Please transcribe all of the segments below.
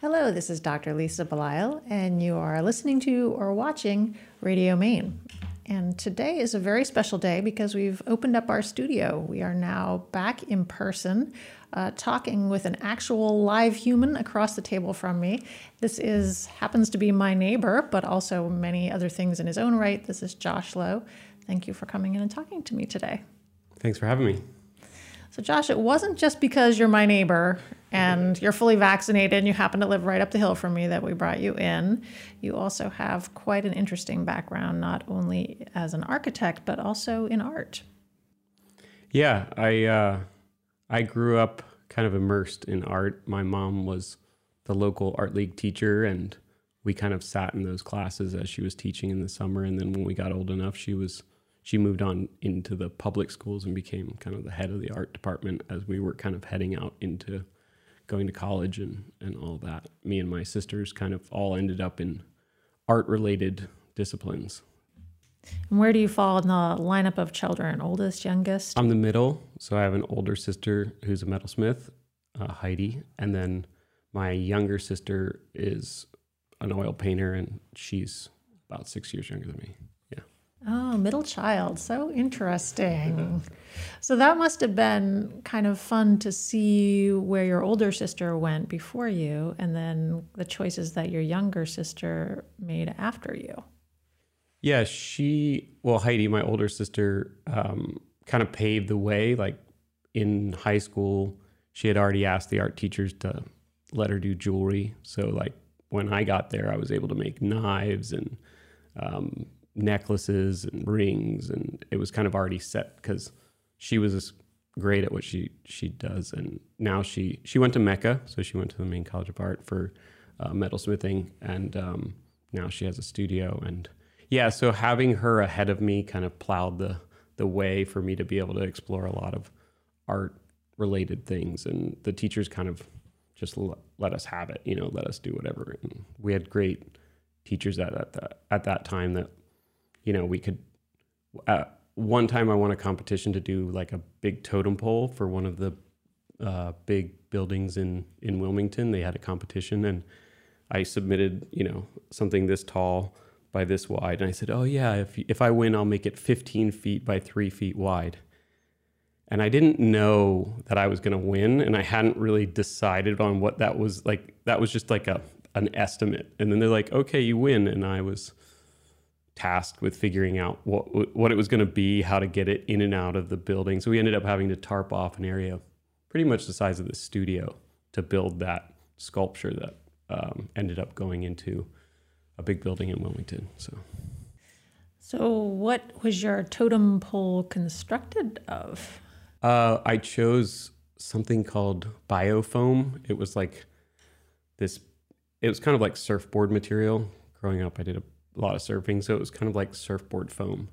Hello, this is Dr. Lisa Belisle, and you are listening to or watching Radio Maine. And today is a very special day because we've opened up our studio. We are now back in person, uh, talking with an actual live human across the table from me. This is happens to be my neighbor, but also many other things in his own right. This is Josh Lowe. Thank you for coming in and talking to me today. Thanks for having me. So, Josh, it wasn't just because you're my neighbor and you're fully vaccinated and you happen to live right up the hill from me that we brought you in. You also have quite an interesting background, not only as an architect, but also in art. Yeah, I, uh, I grew up kind of immersed in art. My mom was the local art league teacher, and we kind of sat in those classes as she was teaching in the summer. And then when we got old enough, she was she moved on into the public schools and became kind of the head of the art department as we were kind of heading out into going to college and, and all that. Me and my sisters kind of all ended up in art related disciplines. And where do you fall in the lineup of children? Oldest, youngest? I'm the middle. So I have an older sister who's a metalsmith, uh, Heidi. And then my younger sister is an oil painter and she's about six years younger than me. Oh, middle child. So interesting. so that must have been kind of fun to see where your older sister went before you and then the choices that your younger sister made after you. Yeah, she, well, Heidi, my older sister, um, kind of paved the way. Like in high school, she had already asked the art teachers to let her do jewelry. So, like, when I got there, I was able to make knives and um, necklaces and rings, and it was kind of already set because she was great at what she she does, and now she she went to MECA, so she went to the Maine College of Art for uh, metalsmithing, and um, now she has a studio, and yeah, so having her ahead of me kind of plowed the the way for me to be able to explore a lot of art related things, and the teachers kind of just let, let us have it, you know, let us do whatever. And we had great teachers at, at that at that time that you know, we could. Uh, one time, I won a competition to do like a big totem pole for one of the uh, big buildings in in Wilmington. They had a competition, and I submitted, you know, something this tall by this wide, and I said, "Oh yeah, if if I win, I'll make it 15 feet by three feet wide." And I didn't know that I was going to win, and I hadn't really decided on what that was like. That was just like a an estimate, and then they're like, "Okay, you win," and I was tasked with figuring out what what it was going to be, how to get it in and out of the building. So we ended up having to tarp off an area pretty much the size of the studio to build that sculpture that um, ended up going into a big building in Wilmington. So. So, what was your totem pole constructed of? Uh, I chose something called biofoam. It was like this, it was kind of like surfboard material. Growing up, I did a a lot of surfing, so it was kind of like surfboard foam,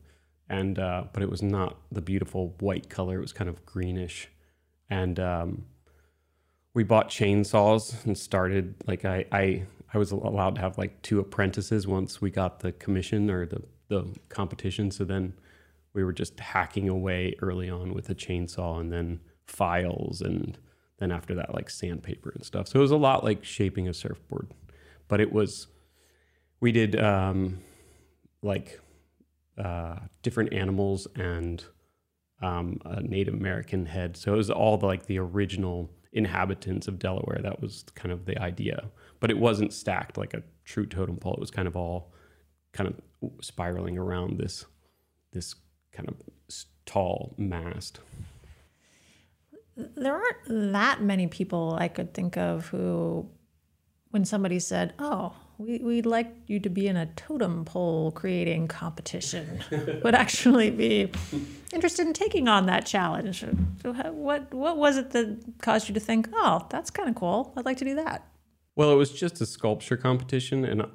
and uh, but it was not the beautiful white color. It was kind of greenish, and um, we bought chainsaws and started like I, I I was allowed to have like two apprentices once we got the commission or the the competition. So then we were just hacking away early on with a chainsaw, and then files, and then after that like sandpaper and stuff. So it was a lot like shaping a surfboard, but it was we did um, like uh, different animals and um, a Native American head. So it was all the, like the original inhabitants of Delaware. That was kind of the idea, but it wasn't stacked like a true totem pole. It was kind of all kind of spiraling around this this kind of tall mast. There aren't that many people I could think of who, when somebody said, "Oh, we, we'd like you to be in a totem pole creating competition. Would actually be interested in taking on that challenge. So what what was it that caused you to think oh that's kind of cool. I'd like to do that. Well it was just a sculpture competition and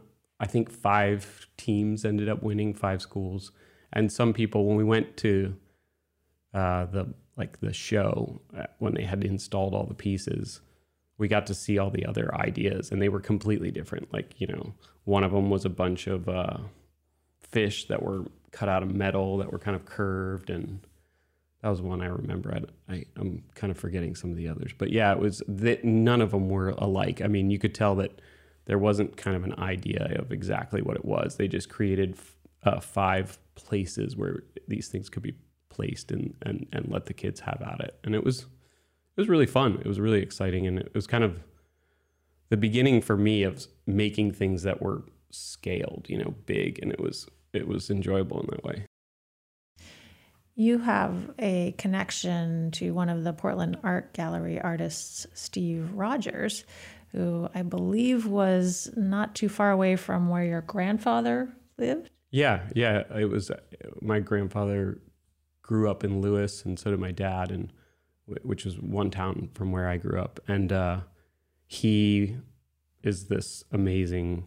i think five teams ended up winning five schools. And some people when we went to uh, the like the show uh, when they had installed all the pieces we got to see all the other ideas and they were completely different like you know one of them was a bunch of uh, fish that were cut out of metal that were kind of curved and that was one I remember. I, I am kind of forgetting some of the others, but yeah, it was that none of them were alike. I mean, you could tell that there wasn't kind of an idea of exactly what it was. They just created uh, five places where these things could be placed and, and and let the kids have at it, and it was it was really fun. It was really exciting, and it was kind of the beginning for me of making things that were scaled, you know, big, and it was it was enjoyable in that way. You have a connection to one of the Portland Art Gallery artists, Steve Rogers, who I believe was not too far away from where your grandfather lived. Yeah, yeah. It was my grandfather grew up in Lewes, and so did my dad, and which was one town from where I grew up. And uh, he is this amazing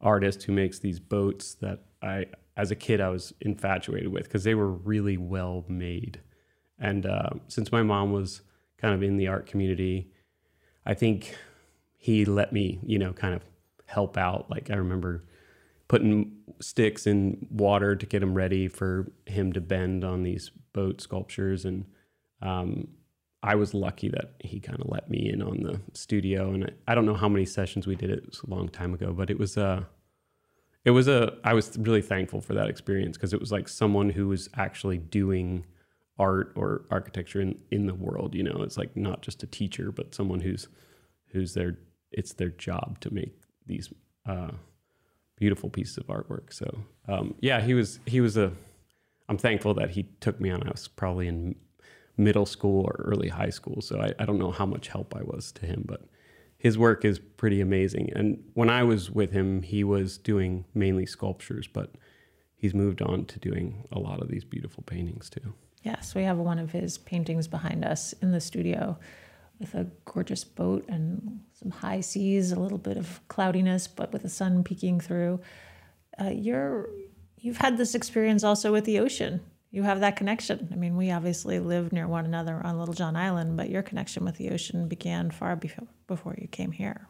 artist who makes these boats that I, as a kid, I was infatuated with because they were really well made. And uh, since my mom was kind of in the art community, I think he let me, you know, kind of help out. Like I remember putting sticks in water to get him ready for him to bend on these boat sculptures and um, I was lucky that he kind of let me in on the studio, and I, I, don't know how many sessions we did. It was a long time ago, but it was a, it was a. I was really thankful for that experience because it was like someone who was actually doing art or architecture in in the world. You know, it's like not just a teacher, but someone who's who's their it's their job to make these uh, beautiful pieces of artwork. So um, yeah, he was he was a. I'm thankful that he took me on. I was probably in middle school or early high school. So I, I don't know how much help I was to him, but his work is pretty amazing. And when I was with him, he was doing mainly sculptures, but he's moved on to doing a lot of these beautiful paintings too. Yes, we have one of his paintings behind us in the studio with a gorgeous boat and some high seas, a little bit of cloudiness, but with the sun peeking through. Uh, you're you've had this experience also with the ocean you have that connection. I mean, we obviously live near one another on Littlejohn Island, but your connection with the ocean began far before before you came here.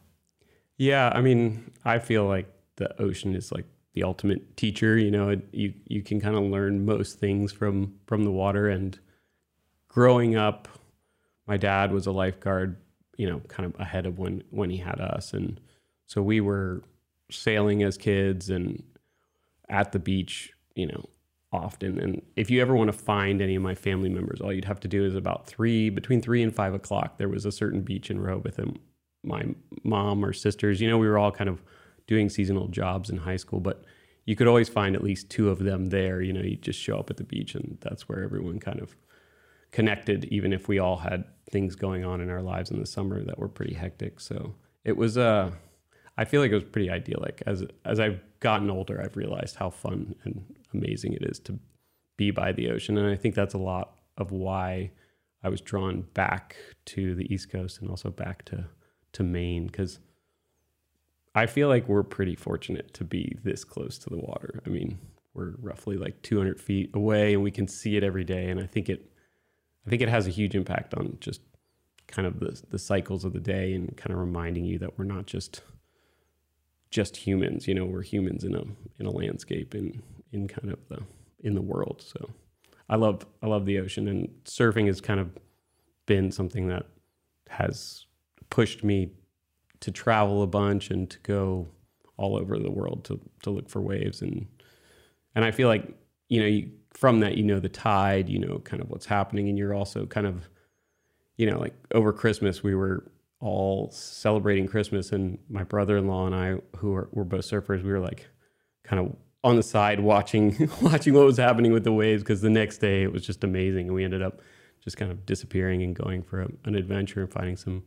Yeah, I mean, I feel like the ocean is like the ultimate teacher. You know, you you can kind of learn most things from from the water. And growing up, my dad was a lifeguard. You know, kind of ahead of when when he had us, and so we were sailing as kids and at the beach. You know, often. And if you ever want to find any of my family members, all you'd have to do is about three, between three and five o'clock, there was a certain beach in Rehoboth my mom or sisters, you know, we were all kind of doing seasonal jobs in high school, but you could always find at least two of them there. You know, you just show up at the beach and that's where everyone kind of connected, even if we all had things going on in our lives in the summer that were pretty hectic. So it was, uh, I feel like it was pretty idyllic. As as I've gotten older, I've realized how fun and amazing it is to be by the ocean, and I think that's a lot of why I was drawn back to the East Coast and also back to to Maine because I feel like we're pretty fortunate to be this close to the water. I mean, we're roughly like 200 feet away, and we can see it every day, and I think it I think it has a huge impact on just kind of the the cycles of the day and kind of reminding you that we're not just just humans. You know, we're humans in a in a landscape in in kind of the in the world. So I love I love the ocean and surfing has kind of been something that has pushed me to travel a bunch and to go all over the world to to look for waves and and I feel like you know you, from that you know the tide you know kind of what's happening and you're also kind of you know like over Christmas we were all celebrating Christmas, and my brother-in-law and I, who are, were both surfers, we were like kind of on the side watching watching what was happening with the waves because the next day it was just amazing, and we ended up just kind of disappearing and going for a, an adventure and finding some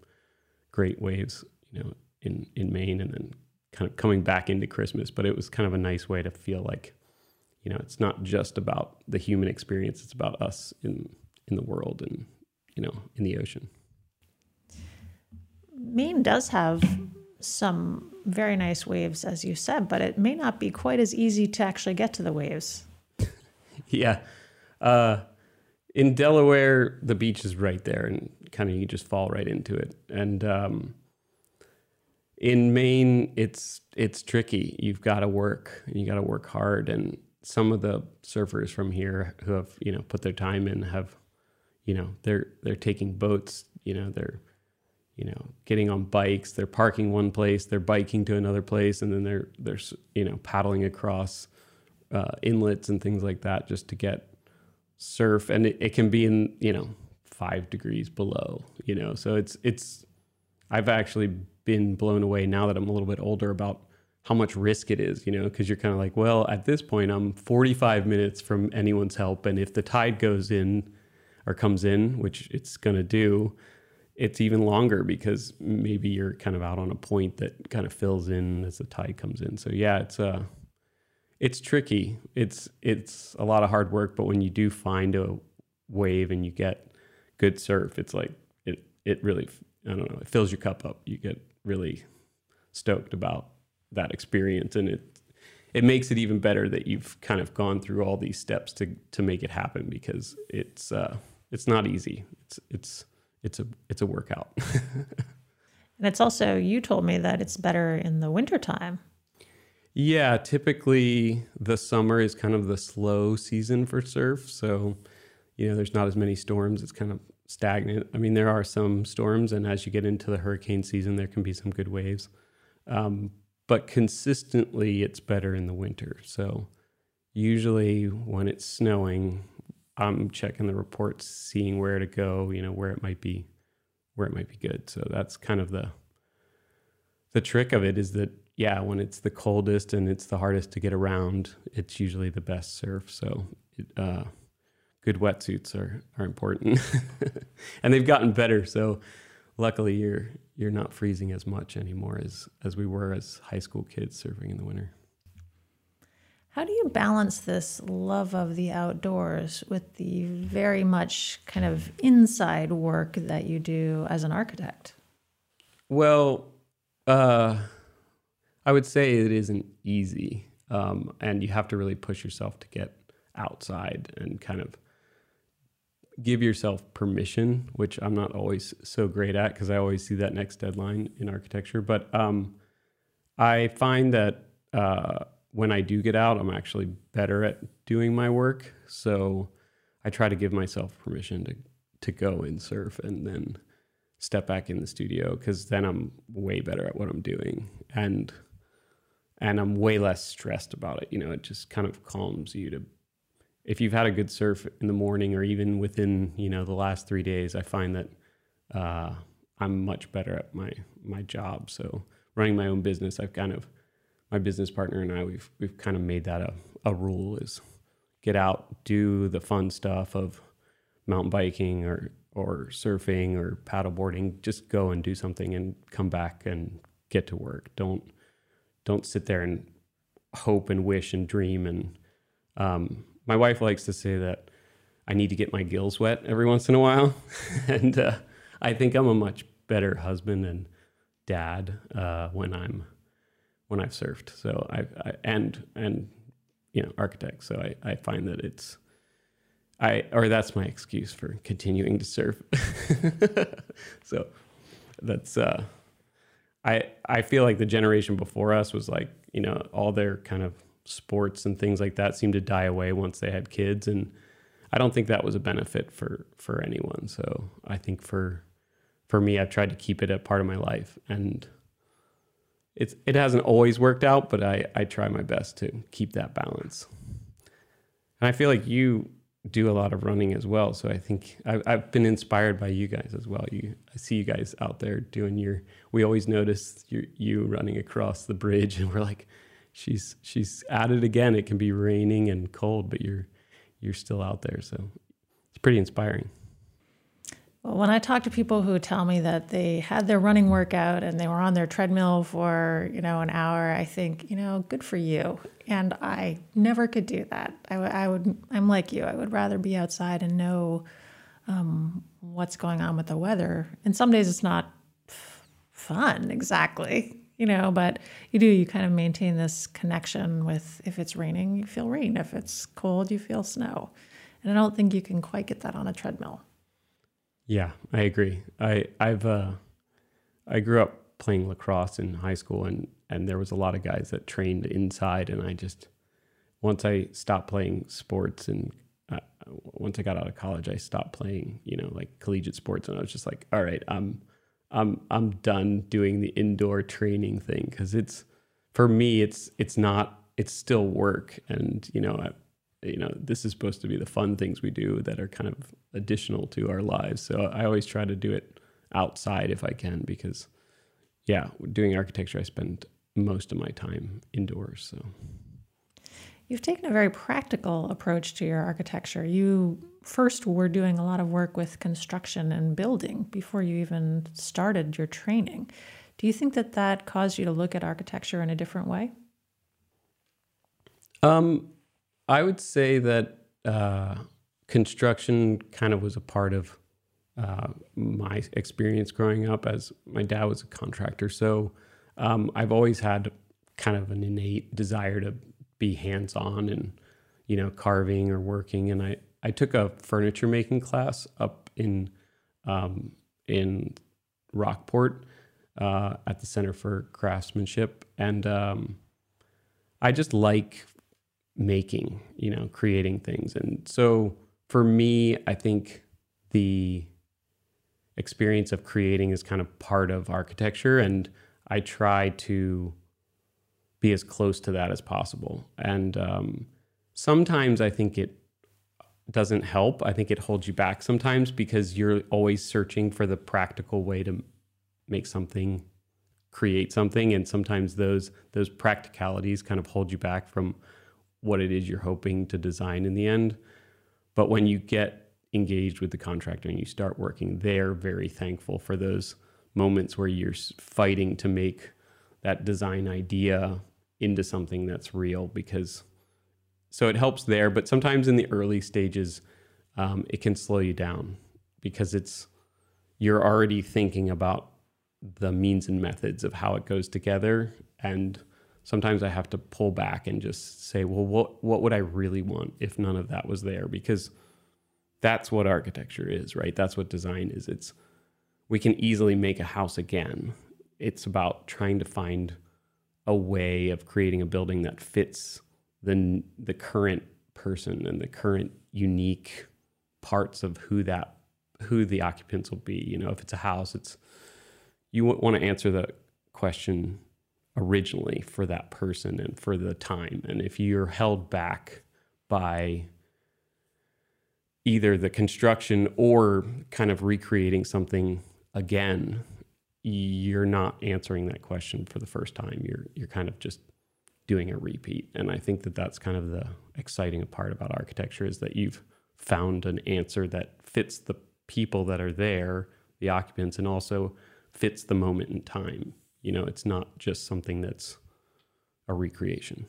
great waves, you know, in in Maine, and then kind of coming back into Christmas. But it was kind of a nice way to feel like, you know, it's not just about the human experience; it's about us in in the world and you know in the ocean. Maine does have some very nice waves, as you said, but it may not be quite as easy to actually get to the waves. yeah. Uh, in Delaware, the beach is right there, and kind of you just fall right into it. And um, in Maine, it's it's tricky. You've got to work. You got to work hard. And some of the surfers from here who have you know put their time in have you know, they're they're taking boats, you know, they're you know, getting on bikes, they're parking one place, they're biking to another place, and then they're they're you know paddling across uh, inlets and things like that just to get surf, and it, it can be in you know five degrees below, you know, so it's it's I've actually been blown away now that I'm a little bit older about how much risk it is, you know, because you're kind of like, well, at this point, I'm 45 minutes from anyone's help, and if the tide goes in or comes in, which it's going to do, it's even longer because maybe you're kind of out on a point that kind of fills in as the tide comes in. So yeah, it's uh it's tricky. It's it's a lot of hard work, but when you do find a wave and you get good surf, it's like it it really I don't know, it fills your cup up. You get really stoked about that experience and it it makes it even better that you've kind of gone through all these steps to to make it happen because it's uh it's not easy. It's it's it's a it's a workout. and it's also you told me that it's better in the wintertime. Yeah, typically the summer is kind of the slow season for surf, so you know there's not as many storms. It's kind of stagnant. I mean, there are some storms, and as you get into the hurricane season, there can be some good waves. Um, but consistently, it's better in the winter. So usually, when it's snowing, I'm checking the reports, seeing where to go, you know, where it might be, where it might be good. So that's kind of the the trick of it is that yeah, when it's the coldest and it's the hardest to get around, it's usually the best surf. So it, uh, good wetsuits are are important, and they've gotten better. So luckily, you're you're not freezing as much anymore as as we were as high school kids surfing in the winter. How do you balance this love of the outdoors with the very much kind of inside work that you do as an architect? Well, uh, I would say it isn't easy. Um, and you have to really push yourself to get outside and kind of give yourself permission, which I'm not always so great at because I always see that next deadline in architecture. But um, I find that. Uh, when I do get out, I'm actually better at doing my work. So I try to give myself permission to to go and surf and then step back in the studio because then I'm way better at what I'm doing and and I'm way less stressed about it. You know, it just kind of calms you to if you've had a good surf in the morning or even within you know the last three days, I find that uh, I'm much better at my my job. So running my own business, I've kind of my business partner and I, we've we've kind of made that a, a rule is get out, do the fun stuff of mountain biking or or surfing or paddleboarding. Just go and do something and come back and get to work. Don't don't sit there and hope and wish and dream. And um, my wife likes to say that I need to get my gills wet every once in a while, and uh, I think I'm a much better husband and dad uh, when I'm when I've surfed. So I, I and and you know architect. So I I find that it's I or that's my excuse for continuing to surf. so that's uh I I feel like the generation before us was like you know all their kind of sports and things like that seemed to die away once they had kids and I don't think that was a benefit for for anyone. So I think for for me I've tried to keep it a part of my life and it's it hasn't always worked out, but I I try my best to keep that balance. And I feel like you do a lot of running as well, so I think I, I've been inspired by you guys as well. You I see you guys out there doing your. We always notice you you running across the bridge, and we're like, she's she's at it again. It can be raining and cold, but you're you're still out there, so it's pretty inspiring. When I talk to people who tell me that they had their running workout and they were on their treadmill for, you know, an hour, I think, you know, good for you. And I never could do that. I would, I'm like you. I would rather be outside and know um, what's going on with the weather. And some days it's not fun exactly, you know, but you do, you kind of maintain this connection with if it's raining, you feel rain. If it's cold, you feel snow. And I don't think you can quite get that on a treadmill. Yeah, I agree. I I've uh, I grew up playing lacrosse in high school, and and there was a lot of guys that trained inside, and I just once I stopped playing sports and uh, once I got out of college, I stopped playing, you know, like collegiate sports, and I was just like, all right, I'm I'm I'm done doing the indoor training thing because it's for me, it's it's not it's still work, and you know, I, you know, this is supposed to be the fun things we do that are kind of additional to our lives. So I always try to do it outside if I can because, yeah, doing architecture, I spend most of my time indoors. So. You've taken a very practical approach to your architecture. You first were doing a lot of work with construction and building before you even started your training. Do you think that that caused you to look at architecture in a different way? Um, I would say that uh, construction kind of was a part of uh, my experience growing up, as my dad was a contractor. So um, I've always had kind of an innate desire to be hands on and you know carving or working. And I I took a furniture making class up in um, in Rockport uh, at the Center for Craftsmanship, and um, I just like making, you know, creating things. And so for me, I think the experience of creating is kind of part of architecture, and I try to be as close to that as possible. And um, sometimes I think it doesn't help. I think it holds you back sometimes because you're always searching for the practical way to make something create something and sometimes those those practicalities kind of hold you back from what it is you're hoping to design in the end. But when you get engaged with the contractor and you start working, they're very thankful for those moments where you're fighting to make that design idea into something that's real because so it helps there but sometimes in the early stages um, it can slow you down because it's you're already thinking about the means and methods of how it goes together and sometimes I have to pull back and just say, well, what what would I really want if none of that was there? Because that's what architecture is, right? That's what design is. It's we can easily make a house again. It's about trying to find a way of creating a building that fits the the current person and the current unique parts of who that who the occupants will be. You know, if it's a house, it's you want to answer the question originally for that person and for the time. And if you're held back by either the construction or kind of recreating something again, you're not answering that question for the first time. You're you're kind of just doing a repeat. And I think that that's kind of the exciting part about architecture is that you've found an answer that fits the people that are there, the occupants, and also fits the moment in time. You know, it's not just something that's a recreation.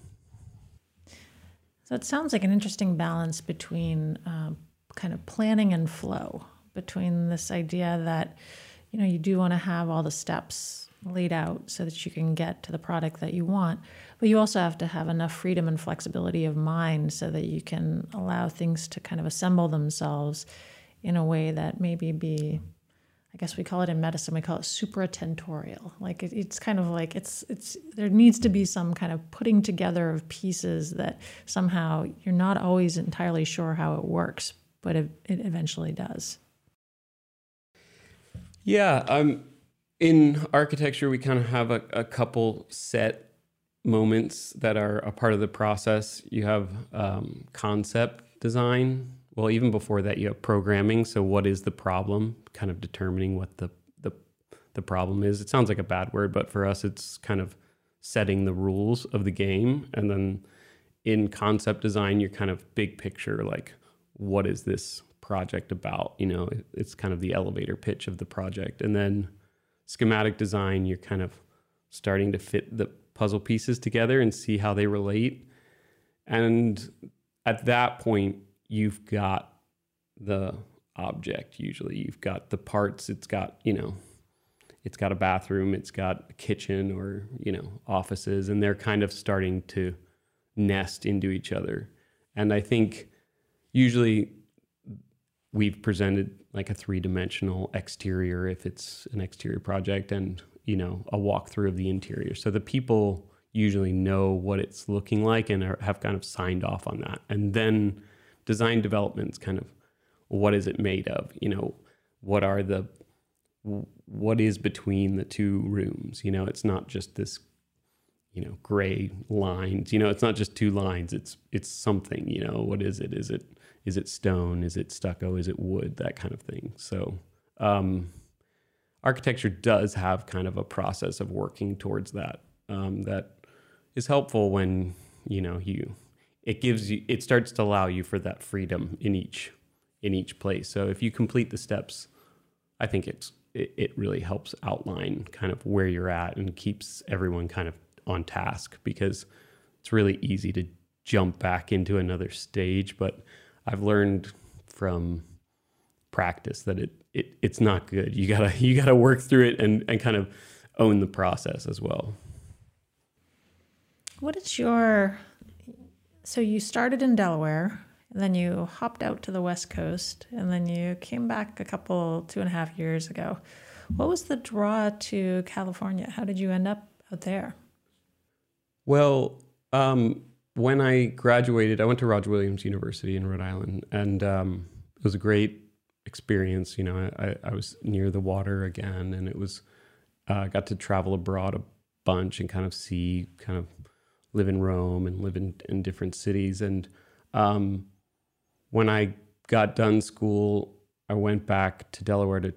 So it sounds like an interesting balance between um, kind of planning and flow, between this idea that, you know, you do want to have all the steps laid out so that you can get to the product that you want, but you also have to have enough freedom and flexibility of mind so that you can allow things to kind of assemble themselves in a way that maybe be I guess we call it in medicine, we call it supratentorial. Like it, it's kind of like it's it's there needs to be some kind of putting together of pieces that somehow you're not always entirely sure how it works, but it, it eventually does. Yeah, um, in architecture, we kind of have a, a couple set moments that are a part of the process. You have um, concept design, well, even before that, you have programming. So, what is the problem? Kind of determining what the the the problem is. It sounds like a bad word, but for us, it's kind of setting the rules of the game. And then in concept design, you're kind of big picture, like what is this project about? You know, it's kind of the elevator pitch of the project. And then schematic design, you're kind of starting to fit the puzzle pieces together and see how they relate. And at that point, you've got the object usually. You've got the parts, it's got, you know, it's got a bathroom, it's got a kitchen or, you know, offices, and they're kind of starting to nest into each other. And I think usually we've presented like a three dimensional exterior if it's an exterior project and, you know, a walkthrough of the interior. So the people usually know what it's looking like and are, have kind of signed off on that. And then design development's kind of what is it made of? You know, what are the what is between the two rooms? You know, it's not just this you know gray lines. You know it's not just two lines. It's it's something you know. What is it? Is it is it stone? Is it stucco? Is it wood? That kind of thing. So um, architecture does have kind of a process of working towards that um, that is helpful when you know you it gives you it starts to allow you for that freedom in each in each place so if you complete the steps i think it's it, it really helps outline kind of where you're at and keeps everyone kind of on task because it's really easy to jump back into another stage. But I've learned from practice that it, it it's not good. You gotta you gotta work through it and, and kind of own the process as well. What is your so you started in Delaware and then you hopped out to the West Coast and then you came back a couple two and a half years ago. What was the draw to California? How did you end up out there? Well, um, when I graduated, I went to Roger Williams University in Rhode Island, and um, it was a great experience. You know, I, I, was near the water again, and it was uh, got to travel abroad a bunch and kind of see, kind of live in Rome and live in, in different cities. And um, when I got done school, I went back to Delaware to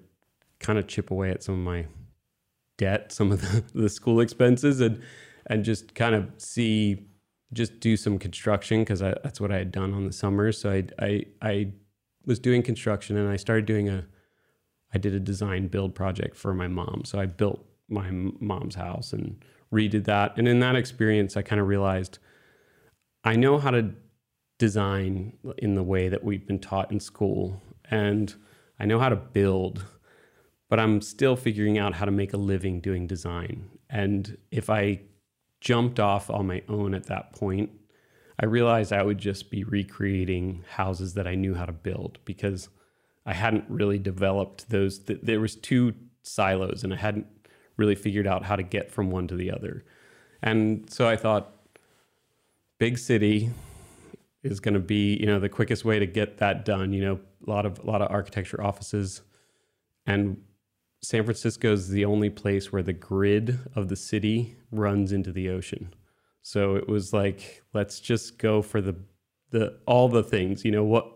kind of chip away at some of my debt, some of the, the school expenses, and and just kind of see just do some construction because that's what I had done on the summers. So I, I I was doing construction and I started doing a I did a design build project for my mom. So I built my mom's house and redid that. And in that experience, I kind of realized I know how to design in the way that we've been taught in school and I know how to build, but I'm still figuring out how to make a living doing design. And if I jumped off on my own at that point, I realized I would just be recreating houses that I knew how to build because I hadn't really developed those. There was two silos, and I hadn't really figured out how to get from one to the other. And so I thought, big city is going to be, you know, the quickest way to get that done. You know, a lot of a lot of architecture offices, and San Francisco is the only place where the grid of the city runs into the ocean. So it was like, let's just go for the the all the things. You know, what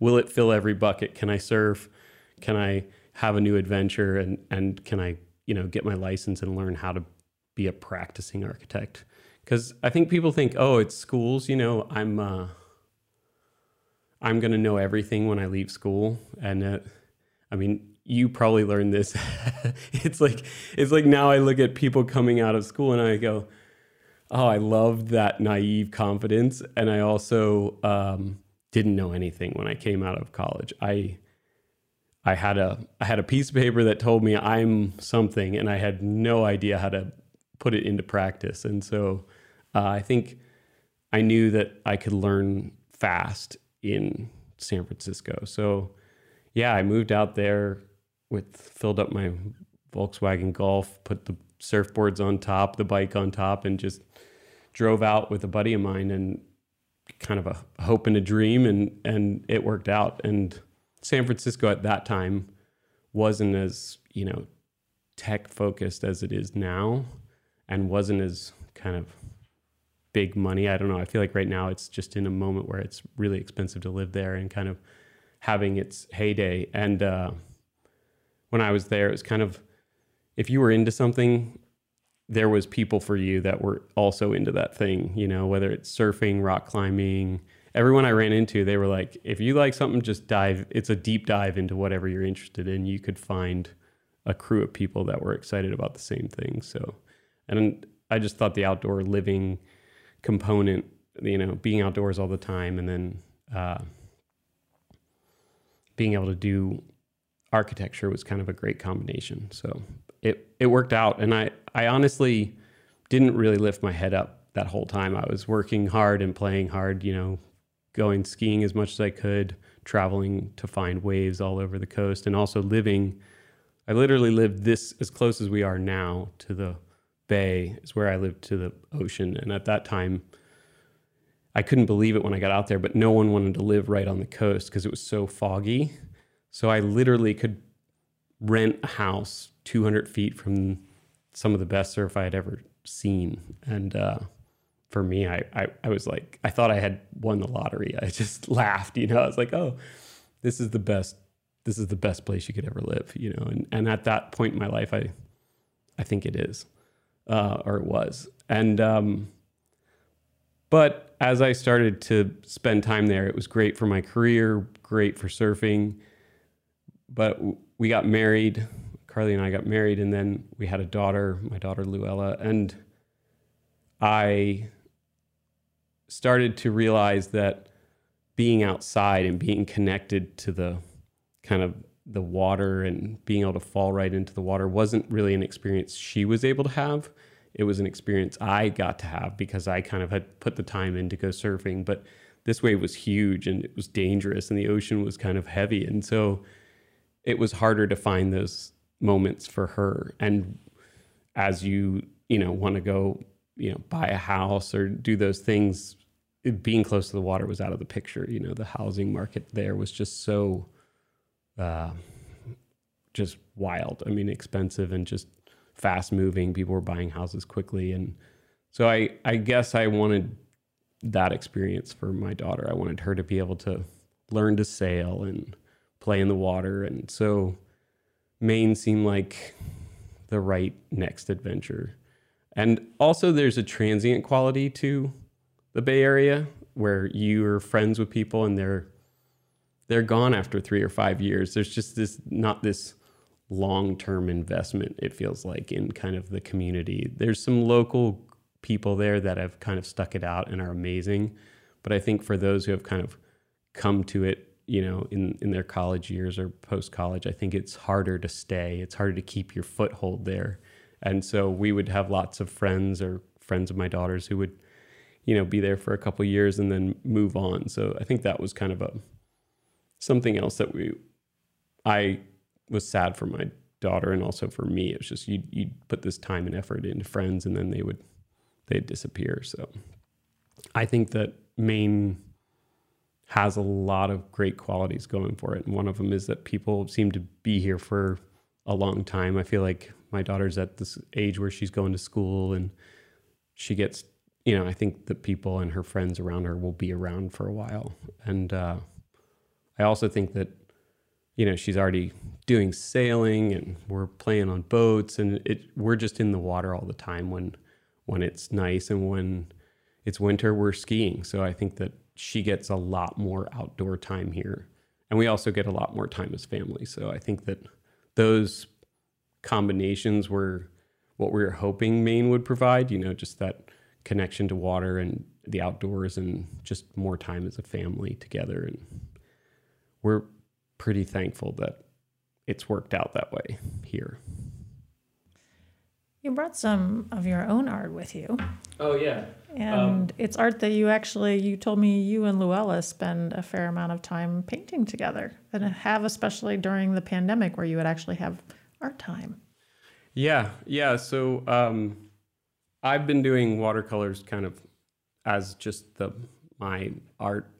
will it fill every bucket? Can I surf? Can I have a new adventure? And and can I, you know, get my license and learn how to be a practicing architect? Because I think people think, oh, it's schools. You know, I'm uh, I'm gonna know everything when I leave school, and uh, I mean, you probably learned this. it's like it's like now I look at people coming out of school and I go, oh, I loved that naive confidence, and I also um, didn't know anything when I came out of college. I I had a I had a piece of paper that told me I'm something, and I had no idea how to put it into practice. And so uh, I think I knew that I could learn fast in San Francisco. So yeah, I moved out there with filled up my Volkswagen Golf, put the surfboards on top, the bike on top, and just drove out with a buddy of mine and kind of a hope and a dream and and it worked out. And San Francisco at that time wasn't as, you know, tech focused as it is now and wasn't as kind of big money. I don't know. I feel like right now it's just in a moment where it's really expensive to live there and kind of having its heyday. And uh, when I was there, it was kind of if you were into something, there was people for you that were also into that thing, you know, whether it's surfing, rock climbing, everyone I ran into, they were like, if you like something, just dive. It's a deep dive into whatever you're interested in. You could find a crew of people that were excited about the same thing. So, and I just thought the outdoor living component, you know, being outdoors all the time and then uh, being able to do architecture was kind of a great combination. So it it worked out, and I I honestly didn't really lift my head up that whole time. I was working hard and playing hard, you know, going skiing as much as I could, traveling to find waves all over the coast, and also living. I literally lived this as close as we are now to the bay is where I lived to the ocean, and at that time. I couldn't believe it when I got out there, but no one wanted to live right on the coast because it was so foggy. So I literally could rent a house 200 feet from some of the best surf I had ever seen. And uh, for me, I, I, I was like, I thought I had won the lottery. I just laughed, you know, I was like, oh, this is the best, this is the best place you could ever live, you know? And, and at that point in my life, I, I think it is, uh, or it was. And, um, but as I started to spend time there, it was great for my career, great for surfing. But we got married. Carly and I got married, and then we had a daughter, my daughter Luella, and I started to realize that being outside and being connected to the kind of the water and being able to fall right into the water wasn't really an experience she was able to have it was an experience I got to have because I kind of had put the time in to go surfing. But this wave was huge and it was dangerous and the ocean was kind of heavy. And so it was harder to find those moments for her. And as you, you know, want to go, you know, buy a house or do those things, being close to the water was out of the picture. You know, the housing market there was just so, uh, just wild. I mean, expensive and just fast moving. People were buying houses quickly, and so I I guess I wanted that experience for my daughter. I wanted her to be able to learn to sail and play in the water, and so Maine seemed like the right next adventure. And also, there's a transient quality to the Bay Area where you're friends with people and they're they're gone after three or five years. There's just this not this long term investment, it feels like, in kind of the community. There's some local people there that have kind of stuck it out and are amazing. But I think for those who have kind of come to it, you know, in, in their college years or post college, I think it's harder to stay. It's harder to keep your foothold there. And so we would have lots of friends or friends of my daughter's who would, you know, be there for a couple years and then move on. So I think that was kind of a something else that we I was sad for my daughter and also for me. It was just you you put this time and effort into friends and then they would they'd disappear. So I think that Maine has a lot of great qualities going for it. And one of them is that people seem to be here for a long time. I feel like my daughter's at this age where she's going to school and she gets, you know, I think the people and her friends around her will be around for a while. And uh, I also think that you know she's already doing sailing and we're playing on boats and it we're just in the water all the time when when it's nice and when it's winter we're skiing. So i think that she gets a lot more outdoor time here. And we also get a lot more time as family. So i think that those combinations were what we were hoping maine would provide you know just that connection to water and the outdoors and just more time as a family together and we're pretty thankful that it's worked out that way here. You brought some of your own art with you. Oh yeah. And um, it's art that you actually you told me you and Luella spend a fair amount of time painting together and have especially during the pandemic where you would actually have art time. Yeah, yeah. So um, I've been doing watercolors kind of as just the my art,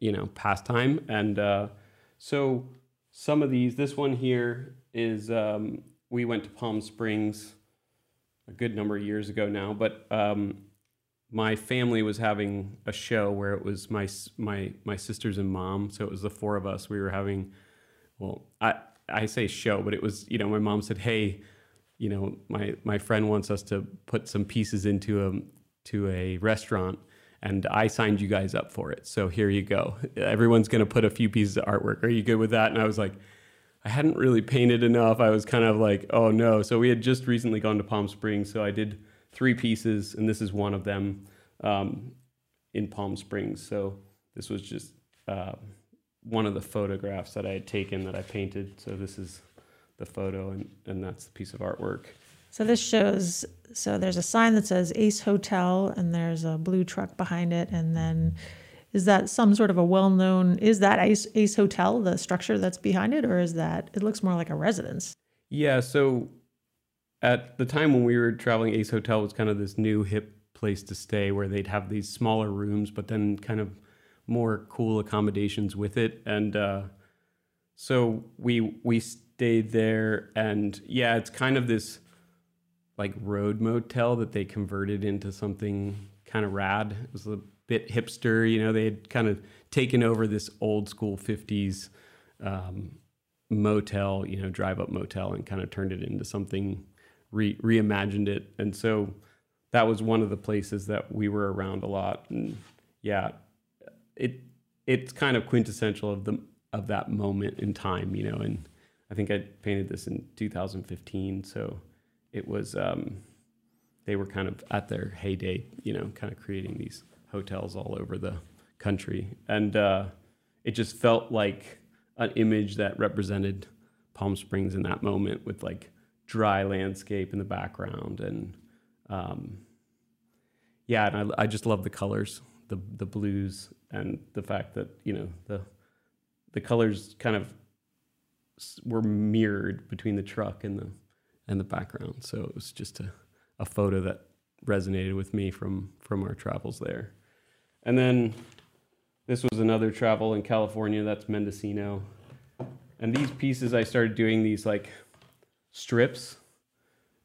you know, pastime and uh, so some of these, this one here is um, we went to Palm Springs a good number of years ago now, but um, my family was having a show where it was my my my sisters and mom, so it was the four of us. We were having, well, I I say show, but it was you know my mom said, hey, you know my my friend wants us to put some pieces into a to a restaurant and I signed you guys up for it. So here you go. Everyone's going to put a few pieces of artwork. Are you good with that? And I was like, I hadn't really painted enough. I was kind of like, oh no. So we had just recently gone to Palm Springs. So I did three pieces, and this is one of them um, in Palm Springs. So this was just uh, one of the photographs that I had taken that I painted. So this is the photo, and, and that's the piece of artwork. So this shows so there's a sign that says Ace Hotel and there's a blue truck behind it and then is that some sort of a well-known is that Ace Ace Hotel the structure that's behind it or is that it looks more like a residence? Yeah, so at the time when we were traveling, Ace Hotel was kind of this new hip place to stay where they'd have these smaller rooms, but then kind of more cool accommodations with it. And uh, so we we stayed there, and yeah, it's kind of this like road motel that they converted into something kind of rad. It was a bit hipster, you know. They had kind of taken over this old school '50s um, motel, you know, drive up motel, and kind of turned it into something re- reimagined it. And so that was one of the places that we were around a lot. And yeah, it it's kind of quintessential of the of that moment in time, you know. And I think I painted this in 2015, so it was um, they were kind of at their heyday, you know, kind of creating these hotels all over the country, and uh, it just felt like an image that represented Palm Springs in that moment with like dry landscape in the background and um, yeah and I, I just love the colors the the blues and the fact that you know the the colors kind of were mirrored between the truck and the and the background. So it was just a, a photo that resonated with me from from our travels there. And then this was another travel in california that's mendocino. And these pieces i started doing these like strips,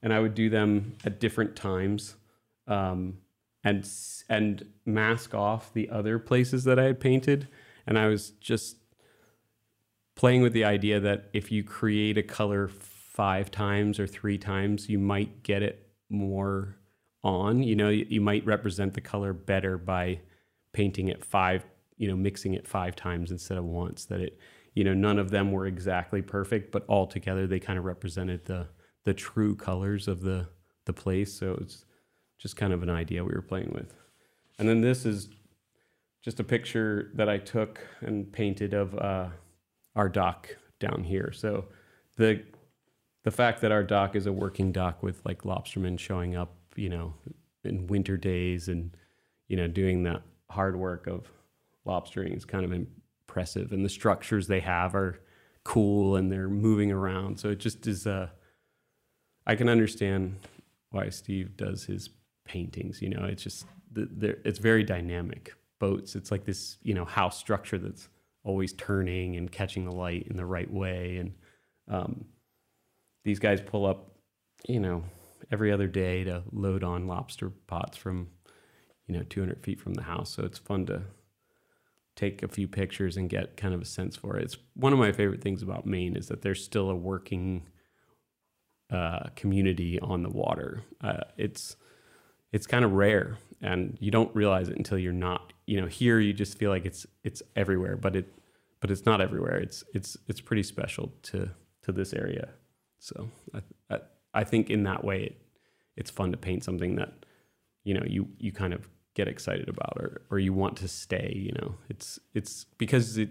and I would do them at different times, um, and and mask off the other places that I had painted. And I was just playing with the idea that if you create a color five times or three times, you might get it more on. You know, you, you might represent the color better by painting it five, you know, mixing it five times instead of once. That it you know none of them were exactly perfect but all together they kind of represented the the true colors of the the place so it's just kind of an idea we were playing with and then this is just a picture that i took and painted of uh, our dock down here so the the fact that our dock is a working dock with like lobstermen showing up you know in winter days and you know doing that hard work of lobstering is kind of impressive and the structures they have are cool and they're moving around. So it just is uh I can understand why Steve does his paintings, you know, it's just it's very dynamic. Boats, it's like this, you know, house structure that's always turning and catching the light in the right way and um, these guys pull up, you know, every other day to load on lobster pots from, you know, 200 feet from the house. So it's fun to take a few pictures and get kind of a sense for it. It's one of my favorite things about Maine is that there's still a working uh, community on the water. Uh, it's it's kind of rare, and you don't realize it until you're not. You know, here you just feel like it's it's everywhere, but it but it's not everywhere. It's it's it's pretty special to to this area. So I I, I think in that way it, it's fun to paint something that you know you you kind of get excited about or or you want to stay you know it's it's because it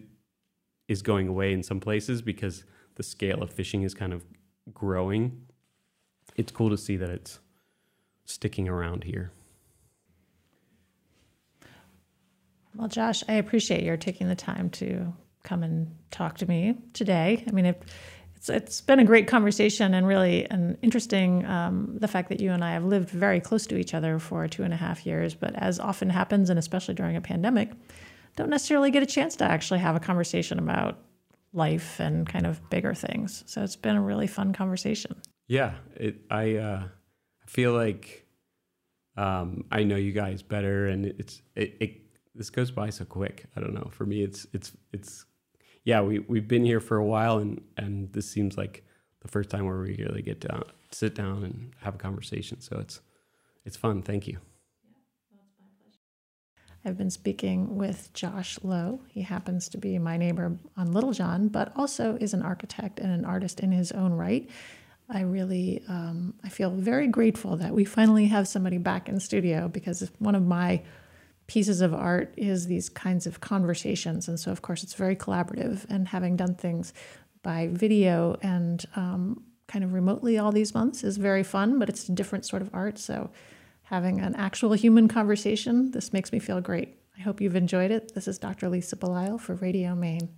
is going away in some places because the scale of fishing is kind of growing it's cool to see that it's sticking around here well josh i appreciate your taking the time to come and talk to me today i mean it, it's it's been a great conversation and really an interesting um, the fact that you and I have lived very close to each other for two and a half years, but as often happens, and especially during a pandemic, don't necessarily get a chance to actually have a conversation about life and kind of bigger things. So it's been a really fun conversation. Yeah, it, I uh, feel like um, I know you guys better, and it's it, it this goes by so quick. I don't know. For me, it's it's it's yeah, we we've been here for a while, and and this seems like the first time where we really get to sit down and have a conversation. So it's it's fun. Thank you. I've been speaking with Josh Lowe. He happens to be my neighbor on Littlejohn, but also is an architect and an artist in his own right. I really, um, I feel very grateful that we finally have somebody back in studio because one of my pieces of art is these kinds of conversations. And so, of course, it's very collaborative. And having done things by video and um, kind of remotely all these months is very fun, but it's a different sort of art. So, having an actual human conversation, this makes me feel great. I hope you've enjoyed it. This is Dr. Lisa Belisle for Radio Maine.